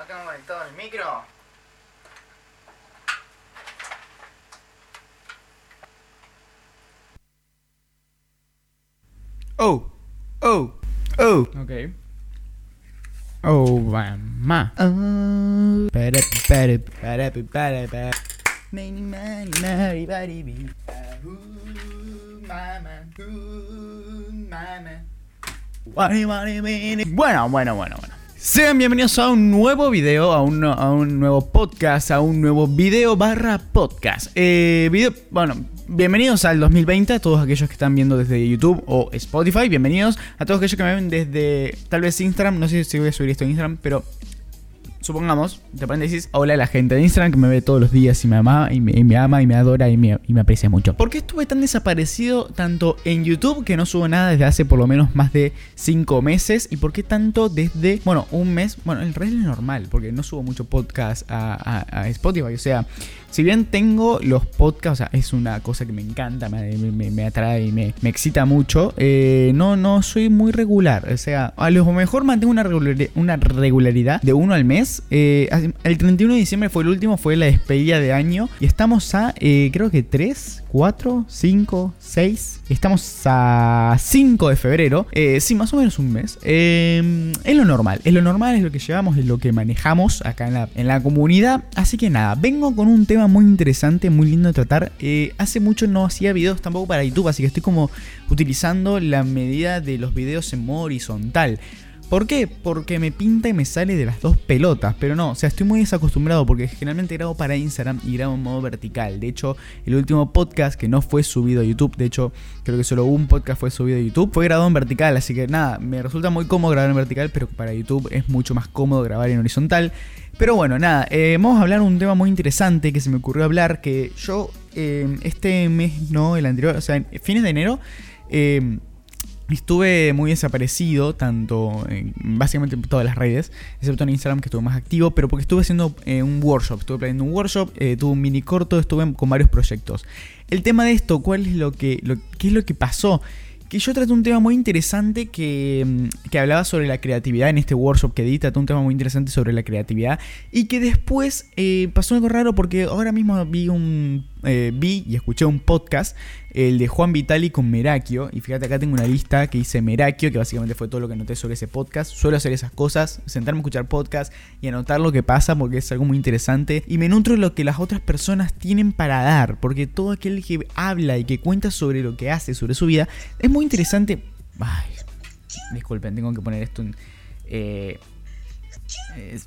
no tengo conectado el micro. Oh, oh, oh. Ok. Oh, mamá. Oh. Many, many, many, mama, mama. Bueno, bueno, bueno, bueno. Sean bienvenidos a un nuevo video, a un, a un nuevo podcast, a un nuevo video barra podcast. Eh, video, bueno, bienvenidos al 2020 a todos aquellos que están viendo desde YouTube o Spotify. Bienvenidos a todos aquellos que me ven desde tal vez Instagram. No sé si voy a subir esto en Instagram, pero supongamos, de paréntesis, hola a la gente de Instagram que me ve todos los días y me ama y me, ama y me adora y me, aprecia mucho. ¿Por qué estuve tan desaparecido tanto en YouTube que no subo nada desde hace por lo menos más de 5 meses? ¿Y por qué tanto desde, bueno, un mes? Bueno, en realidad es normal, porque no subo mucho podcast a Spotify. O sea, si bien tengo los podcasts, o sea, es una cosa que me encanta, me, atrae y me, me excita mucho, eh, no, no soy muy regular. O sea, a lo mejor mantengo una, una regularidad de uno al mes. Eh, el 31 de diciembre fue el último, fue la despedida de año. Y estamos a, eh, creo que 3, 4, 5, 6. Estamos a 5 de febrero. Eh, sí, más o menos un mes. Eh, es lo normal. Es lo normal, es lo que llevamos, es lo que manejamos acá en la, en la comunidad. Así que nada, vengo con un tema muy interesante, muy lindo de tratar. Eh, hace mucho no hacía videos tampoco para YouTube, así que estoy como utilizando la medida de los videos en modo horizontal. ¿Por qué? Porque me pinta y me sale de las dos pelotas. Pero no, o sea, estoy muy desacostumbrado porque generalmente grabo para Instagram y grabo en modo vertical. De hecho, el último podcast que no fue subido a YouTube, de hecho, creo que solo un podcast fue subido a YouTube, fue grabado en vertical. Así que nada, me resulta muy cómodo grabar en vertical, pero para YouTube es mucho más cómodo grabar en horizontal. Pero bueno, nada, eh, vamos a hablar un tema muy interesante que se me ocurrió hablar. Que yo, eh, este mes, no, el anterior, o sea, fines de enero. eh, Estuve muy desaparecido, tanto en básicamente en todas las redes, excepto en Instagram que estuve más activo, pero porque estuve haciendo eh, un workshop, estuve planeando un workshop, eh, tuve un mini corto, estuve con varios proyectos. El tema de esto, ¿cuál es lo que, qué es lo que pasó? Que yo traté un tema muy interesante que, mm, que hablaba sobre la creatividad en este workshop que di, traté un tema muy interesante sobre la creatividad y que después eh, pasó algo raro porque ahora mismo vi un eh, vi y escuché un podcast, el de Juan Vitali con Merakio. Y fíjate, acá tengo una lista que dice Merakio, que básicamente fue todo lo que anoté sobre ese podcast. Suelo hacer esas cosas, sentarme a escuchar podcast y anotar lo que pasa porque es algo muy interesante. Y me nutro de lo que las otras personas tienen para dar, porque todo aquel que habla y que cuenta sobre lo que hace, sobre su vida, es muy interesante. Ay, disculpen, tengo que poner esto en. eh,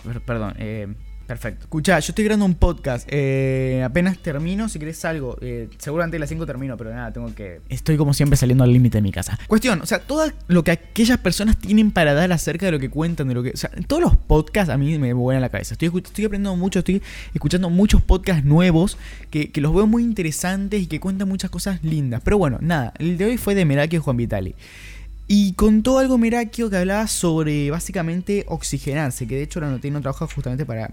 per- perdón, eh, perfecto. Escucha, yo estoy grabando un podcast. eh, apenas termino, si querés algo. eh, seguramente a las 5 termino, pero nada, tengo que. Estoy como siempre saliendo al límite de mi casa. Cuestión, o sea, todo lo que aquellas personas tienen para dar acerca de lo que cuentan, de lo que. O sea, todos los podcasts a mí me vuelan la cabeza. Estoy, estoy aprendiendo mucho, estoy escuchando muchos podcasts nuevos que, que los veo muy interesantes y que cuentan muchas cosas lindas. Pero bueno, nada, el de hoy fue de Meraki y Juan Vitali. Y contó algo Merakio que hablaba sobre básicamente oxigenarse, que de hecho lo anoté en otra hoja justamente para,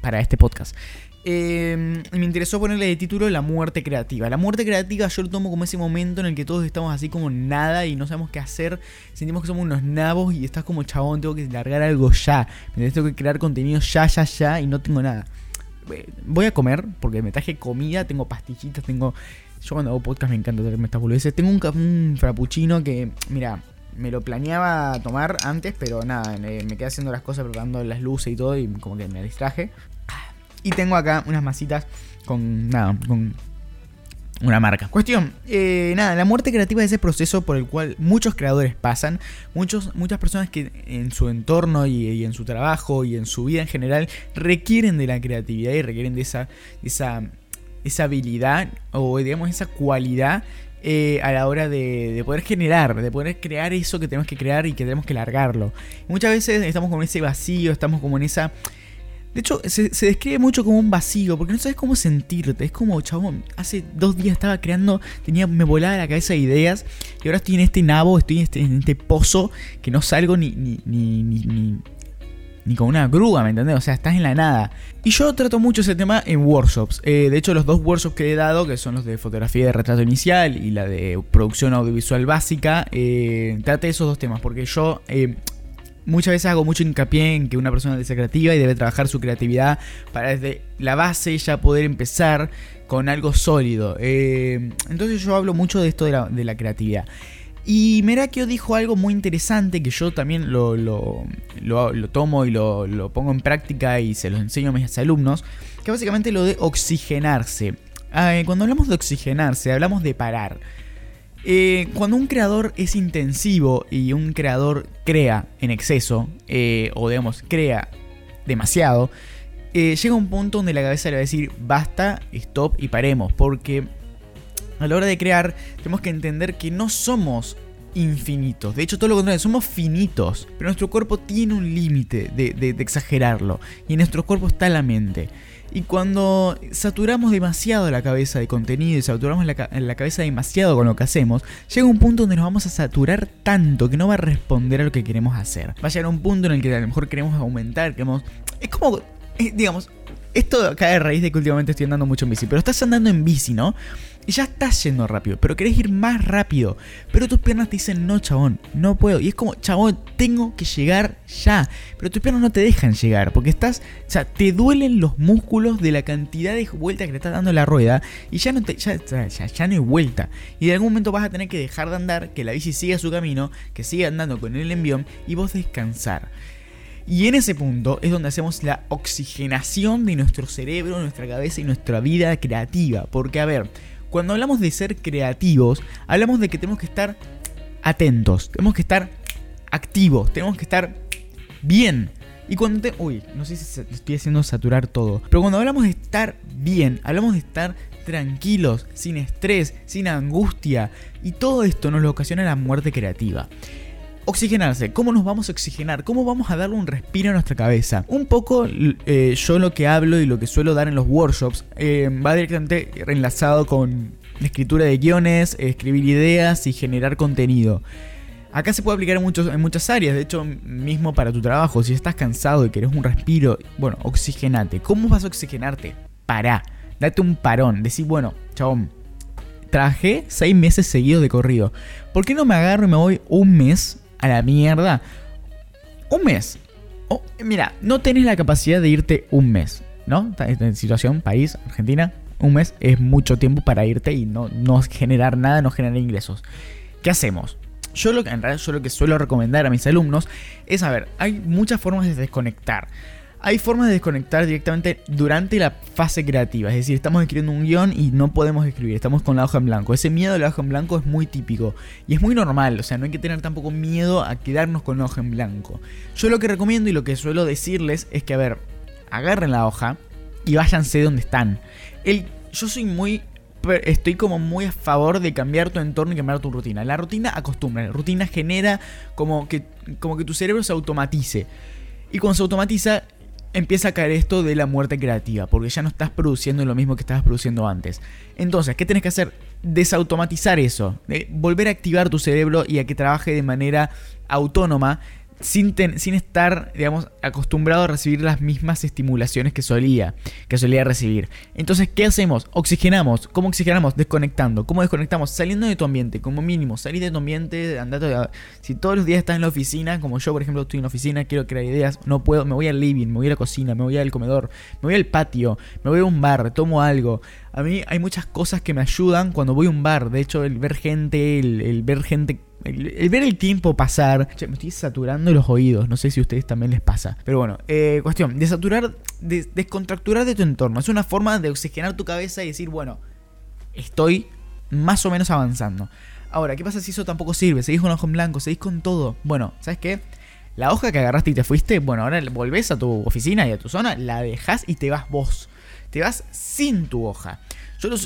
para, este podcast. Y me interesó ponerle de título La muerte creativa. La muerte creativa yo lo tomo como ese momento en el que todos estamos así como nada y no sabemos qué hacer. Sentimos que somos unos nabos y estás como chabón, tengo que largar algo ya. Tengo que crear contenido ya, ya, ya y no tengo nada. Eh, Voy a comer porque me traje comida, tengo pastillitas, tengo... Yo cuando hago podcast me encanta traerme estas boludeces. Tengo un, un frappuccino que, mira, me lo planeaba tomar antes, pero nada, me quedé haciendo las cosas, preparando las luces y todo, y como que me distraje. Y tengo acá unas masitas con, nada, con una marca. Cuestión, eh, nada, la muerte creativa es ese proceso por el cual muchos creadores pasan, muchos, muchas personas que en su entorno y, y en su trabajo y en su vida en general requieren de la creatividad y requieren de esa, esa, esa habilidad o digamos esa cualidad eh, a la hora de, de poder generar, de poder crear eso que tenemos que crear y que tenemos que largarlo. Muchas veces estamos como en ese vacío, estamos como en esa... De hecho, se, describe mucho como un vacío, porque no sabes cómo sentirte. Es como, chabón, hace dos días estaba creando, tenía, me volaba la cabeza de ideas, y ahora estoy en este nabo, estoy en este, este pozo que no salgo ni, ni, ni, con una grúa, ¿me entendés? O sea, estás en la nada. Y yo trato mucho ese tema en workshops. Eh, de hecho, los dos workshops que he dado, que son los de fotografía de retrato inicial y la de producción audiovisual básica, eh, traté esos dos temas, porque yo... eh, muchas veces hago mucho hincapié en que una persona debe ser creativa y debe trabajar su creatividad para desde la base ya poder empezar con algo sólido. Eh, entonces yo hablo mucho de esto de la, creatividad. Y Merakio dijo algo muy interesante que yo también lo, tomo y lo, pongo en práctica y se lo enseño a mis alumnos, que básicamente lo de oxigenarse. Ah, cuando hablamos de oxigenarse, hablamos de parar. Eh, cuando un creador es intensivo y un creador crea en exceso, eh, o digamos, crea demasiado, eh, llega un punto donde la cabeza le va a decir basta, stop y paremos. Porque a la hora de crear tenemos que entender que no somos infinitos. De hecho, todo lo contrario, somos finitos. Pero nuestro cuerpo tiene un límite de, exagerarlo. Y en nuestro cuerpo está la mente. Y cuando saturamos demasiado la cabeza de contenido y saturamos la, cabeza demasiado con lo que hacemos, llega un punto donde nos vamos a saturar tanto que no va a responder a lo que queremos hacer. Va a llegar un punto en el que a lo mejor queremos aumentar, queremos... Es como eh, digamos, esto cae a raíz de que últimamente estoy andando mucho en bici, pero estás andando en bici, ¿no? Y ya estás yendo rápido, pero querés ir más rápido. Pero tus piernas te dicen, no, chabón, no puedo. Y es como, chabón, tengo que llegar ya. Pero tus piernas no te dejan llegar, porque estás, o sea, te duelen los músculos de la cantidad de vueltas que le estás dando la rueda. Y ya no, te, ya, ya, no hay vuelta. Y en algún momento vas a tener que dejar de andar, que la bici siga su camino, que siga andando con el envión y vos descansar. Y en ese punto es donde hacemos la oxigenación de nuestro cerebro, nuestra cabeza y nuestra vida creativa. Porque, a ver, cuando hablamos de ser creativos, hablamos de que tenemos que estar atentos, tenemos que estar activos, tenemos que estar bien. Y cuando te... Uy, no sé si estoy haciendo saturar todo. Pero cuando hablamos de estar bien, hablamos de estar tranquilos, sin estrés, sin angustia. Y todo esto nos lo ocasiona la muerte creativa. Oxigenarse, ¿cómo nos vamos a oxigenar? ¿Cómo vamos a darle un respiro a nuestra cabeza? Un poco eh, yo lo que hablo y lo que suelo dar en los workshops eh, va directamente enlazado con la escritura de guiones, escribir ideas y generar contenido. Acá se puede aplicar en, muchos, en muchas áreas, de hecho mismo para tu trabajo, si estás cansado y querés un respiro, bueno, oxigenate. ¿Cómo vas a oxigenarte? Pará, date un parón, decir, bueno, chabón, trabajé seis meses seguidos de corrido. ¿Por qué no me agarro y me voy un mes a la mierda. Un mes. mira, no tenés la capacidad de irte un mes, ¿no? En situación, país, Argentina, un mes es mucho tiempo para irte y no, no generar nada, no generar ingresos. ¿Qué hacemos? Yo lo que en realidad yo lo que suelo recomendar a mis alumnos es, a ver, hay muchas formas de desconectar. Hay formas de desconectar directamente durante la fase creativa, es decir, estamos escribiendo un guion y no podemos escribir, estamos con la hoja en blanco. Ese miedo a la hoja en blanco es muy típico y es muy normal, o sea, no hay que tener tampoco miedo a quedarnos con la hoja en blanco. Yo lo que recomiendo y lo que suelo decirles es que, a ver, agarren la hoja y váyanse donde están. Yo soy muy estoy como muy a favor de cambiar tu entorno y cambiar tu rutina. La rutina acostumbra, la rutina genera como que, como que tu cerebro se automatice. Y cuando se automatiza, empieza a caer esto de la muerte creativa, porque ya no estás produciendo lo mismo que estabas produciendo antes. Entonces, ¿qué tienes que hacer? Desautomatizar eso, volver a activar tu cerebro y a que trabaje de manera autónoma sin, estar, digamos, acostumbrado a recibir las mismas estimulaciones que solía, que solía recibir. Entonces, ¿qué hacemos? Oxigenamos. ¿Cómo oxigenamos? Desconectando. ¿Cómo desconectamos? Saliendo de tu ambiente, como mínimo. Salir de tu ambiente, andate a... Si todos los días estás en la oficina, como yo, por ejemplo, estoy en la oficina, quiero crear ideas, no puedo, me voy al living, me voy a la cocina, me voy al comedor, me voy al patio, me voy a un bar, tomo algo. A mí hay muchas cosas que me ayudan cuando voy a un bar. De hecho, el ver gente, el ver gente el, ver el tiempo pasar. me estoy saturando los oídos. No sé si a ustedes también les pasa. Pero bueno, eh, cuestión. Desaturar, descontracturar de tu entorno. Es una forma de oxigenar tu cabeza y decir, bueno, estoy más o menos avanzando. Ahora, ¿qué pasa si eso tampoco sirve? Seguís con ojo en blanco, seguís con todo. Bueno, ¿sabes qué? La hoja que agarraste y te fuiste, bueno, ahora volvés a tu oficina y a tu zona, la dejas y te vas vos. Te vas sin tu hoja.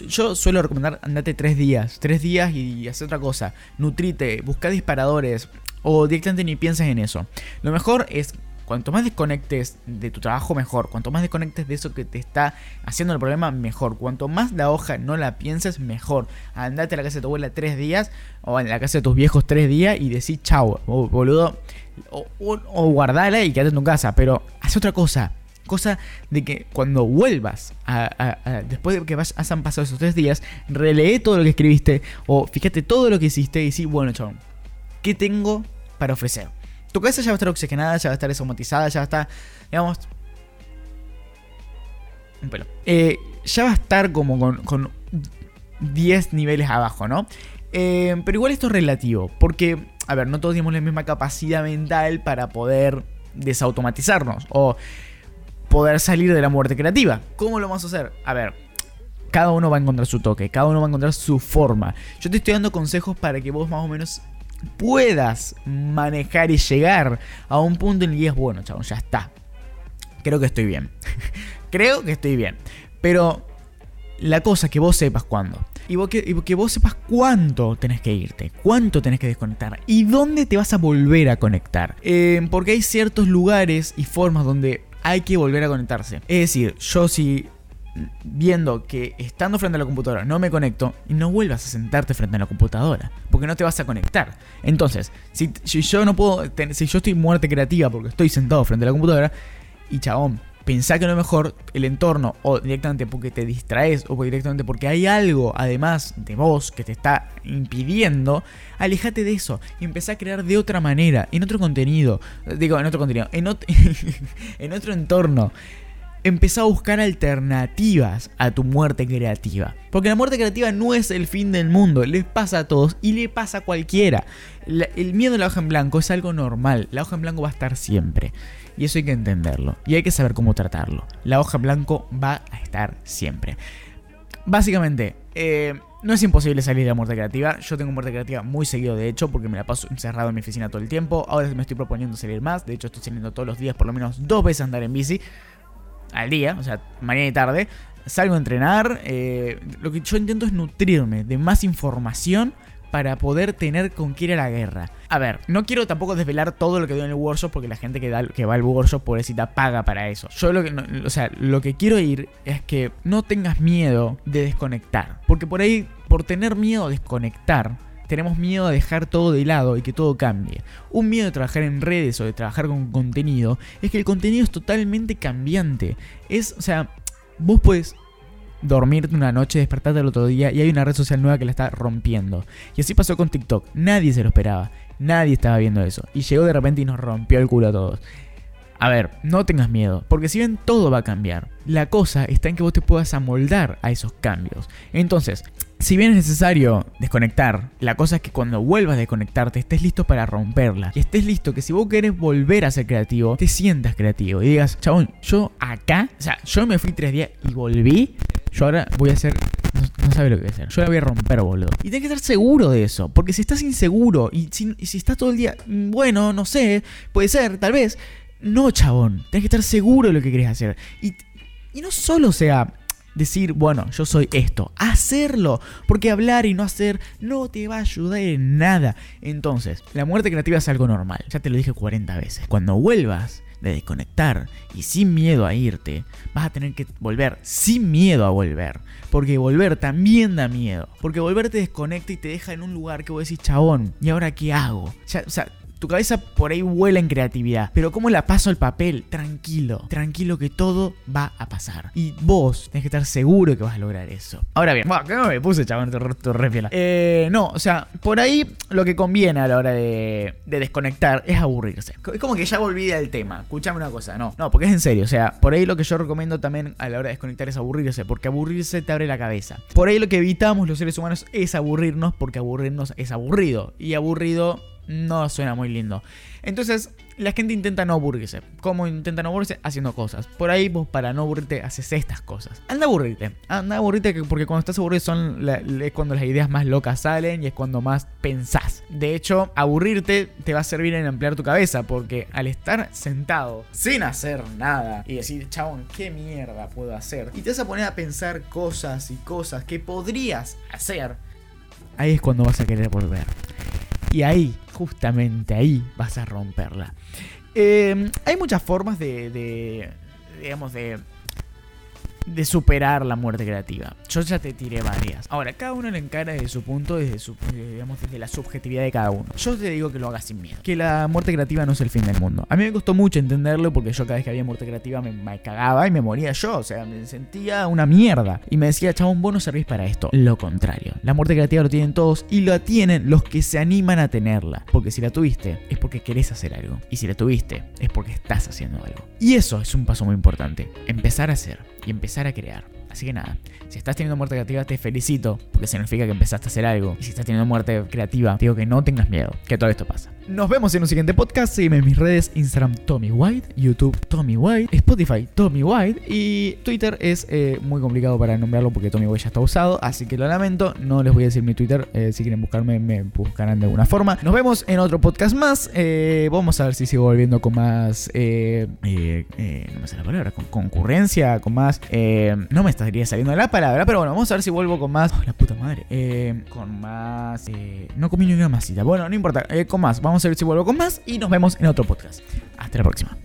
Yo, suelo recomendar andate tres días, tres días y, hacer otra cosa. Nutrite, busca disparadores o directamente ni pienses en eso. Lo mejor es Cuanto más desconectes de tu trabajo, mejor. Cuanto más desconectes de eso que te está haciendo el problema, mejor. Cuanto más la hoja no la pienses, mejor. Andate a la casa de tu abuela tres días o en la casa de tus viejos tres días y decís chao, boludo. O, o, guardala y quédate en tu casa. Pero haz otra cosa. Cosa de que cuando vuelvas, a, después de que hayan pasado esos tres días, relee todo lo que escribiste o fíjate todo lo que hiciste y decís, bueno, chabón, ¿qué tengo para ofrecer? Tu cabeza ya va a estar oxigenada, ya va a estar desomatizada, ya va a estar, digamos... Un. Eh, ya va a estar como con, con 10 niveles abajo, ¿no? Eh, pero igual esto es relativo, porque, a ver, no todos tenemos la misma capacidad mental para poder desautomatizarnos o poder salir de la muerte creativa. ¿Cómo lo vamos a hacer? A ver, cada uno va a encontrar su toque, cada uno va a encontrar su forma. Yo te estoy dando consejos para que vos más o menos puedas manejar y llegar a un punto en el que es bueno, chabón, ya está. Creo que estoy bien. Creo que estoy bien. Pero la cosa es que vos sepas cuándo. Y, que, vos sepas cuánto tenés que irte, cuánto tenés que desconectar y dónde te vas a volver a conectar. Eh, porque hay ciertos lugares y formas donde hay que volver a conectarse. Es decir, yo si viendo que estando frente a la computadora no me conecto no vuelvas a sentarte frente a la computadora porque no te vas a conectar. Entonces, si, yo no puedo, si yo estoy muerte creativa porque estoy sentado frente a la computadora y chabón, pensá que a lo mejor el entorno o directamente porque te distraes o directamente porque hay algo además de vos que te está impidiendo, alejate de eso y empezá a crear de otra manera, en otro contenido, digo, en otro contenido, en, en otro entorno. Empezá a buscar alternativas a tu muerte creativa. Porque la muerte creativa no es el fin del mundo, les pasa a todos y le pasa a cualquiera. el miedo a la hoja en blanco es algo normal, la hoja en blanco va a estar siempre. Y eso hay que entenderlo. Y hay que saber cómo tratarlo. La hoja blanco va a estar siempre. Básicamente, eh, no es imposible salir de la muerte creativa. Yo tengo muerte creativa muy seguido, de hecho, porque me la paso encerrado en mi oficina todo el tiempo. Ahora me estoy proponiendo salir más. De hecho, estoy saliendo todos los días, por lo menos dos veces a andar en bici. Al día, o sea, mañana y tarde. Salgo a entrenar. Eh, lo que yo intento es nutrirme de más información para poder tener con qué ir a la guerra. A ver, no quiero tampoco desvelar todo lo que doy en el workshop porque la gente que, da, que va al workshop pobrecita paga para eso. Yo lo que, o sea, lo que quiero ir es que no tengas miedo de desconectar. Porque por ahí, por tener miedo a desconectar, tenemos miedo a dejar todo de lado y que todo cambie. Un miedo de trabajar en redes o de trabajar con contenido es que el contenido es totalmente cambiante. Es, o sea, vos puedes dormirte una noche, despertarte el otro día y hay una red social nueva que la está rompiendo. Y así pasó con TikTok. Nadie se lo esperaba. Nadie estaba viendo eso. Y llegó de repente y nos rompió el culo a todos. A ver, no tengas miedo, porque si bien todo va a cambiar, la cosa está en que vos te puedas amoldar a esos cambios. Entonces, si bien es necesario desconectar, la cosa es que cuando vuelvas a desconectarte estés listo para romperla. Y estés listo que si vos querés volver a ser creativo, te sientas creativo. Y digas, chabón, yo acá, o sea, yo me fui tres días y volví. Yo ahora voy a hacer no, sabe lo que voy a hacer. Yo la voy a romper, boludo. Y tienes que estar seguro de eso. Porque si estás inseguro y si, si, estás todo el día, mm, bueno, no sé, puede ser, tal vez. No, chabón. Tienes que estar seguro de lo que querés hacer. Y, y no solo sea decir, bueno, yo soy esto, hacerlo, porque hablar y no hacer no te va a ayudar en nada. Entonces, la muerte creativa es algo normal, ya te lo dije 40 veces. Cuando vuelvas de desconectar y sin miedo a irte, vas a tener que volver sin miedo a volver. Porque volver también da miedo. Porque volver te desconecta y te deja en un lugar que vos decís, chabón, ¿y ahora qué hago? o sea, tu cabeza por ahí vuela en creatividad. Pero ¿cómo la paso al papel? Tranquilo. Tranquilo que todo va a pasar. Y vos tenés que estar seguro que vas a lograr eso. Ahora bien, bueno, ¿qué me puse, chabón? Tu refiela. Eh, no, o sea, por ahí lo que conviene a la hora de, desconectar es aburrirse. Es como que ya volví del tema. Escuchame una cosa, no. No, porque es en serio. O sea, por ahí lo que yo recomiendo también a la hora de desconectar es aburrirse. Porque aburrirse te abre la cabeza. Por ahí lo que evitamos los seres humanos es aburrirnos porque aburrirnos es aburrido. Y aburrido no suena muy lindo. Entonces, la gente intenta no aburrirse. ¿Cómo intenta no aburrirse? Haciendo cosas. Por ahí vos para no aburrirte haces estas cosas. Anda aburrirte. Anda aburrirte porque cuando estás aburrido son es cuando las ideas más locas salen y es cuando más pensás. De hecho, aburrirte te va a servir en ampliar tu cabeza porque al estar sentado sin hacer nada y decir, chabón, ¿qué mierda puedo hacer? Y te vas a poner a pensar cosas y cosas que podrías hacer. Ahí es cuando vas a querer volver. Y ahí, justamente ahí, vas a romperla. Em, hay muchas formas de, digamos, de de superar la muerte creativa. Yo ya te tiré varias. Ahora, cada uno lo encara desde su punto, desde su, digamos, desde la subjetividad de cada uno. Yo te digo que lo hagas sin miedo. Que la muerte creativa no es el fin del mundo. A mí me costó mucho entenderlo porque yo cada vez que había muerte creativa me, me cagaba y me moría yo. O sea, me sentía una mierda. Y me decía, chabón, vos no servís para esto. Lo contrario. La muerte creativa lo tienen todos y la tienen los que se animan a tenerla. Porque si la tuviste, es porque querés hacer algo. Y si la tuviste, es porque estás haciendo algo. Y eso es un paso muy importante. Empezar a hacer y empezar a crear. Así que nada, si estás teniendo muerte creativa te felicito, porque significa que empezaste a hacer algo. Y si estás teniendo muerte creativa, te digo que no tengas miedo, que todo esto pasa. Nos vemos en un siguiente podcast. Sígueme en mis redes: Instagram Tommy White, YouTube Tommy White, Spotify Tommy White y Twitter es eh, muy complicado para nombrarlo porque Tommy White ya está usado. Así que lo lamento. No les voy a decir mi Twitter. eh, si quieren buscarme, me buscarán de alguna forma. Nos vemos en otro podcast más. eh, vamos a ver si sigo volviendo con más. no me sale la palabra. Con concurrencia, con más. eh, no me estaría saliendo la palabra, pero bueno, vamos a ver si vuelvo con más. Oh, la puta madre. con más. no comí ni una masita. Bueno, no importa. con más. Vamos a ver si vuelvo con más y nos vemos en otro podcast. Hasta la próxima.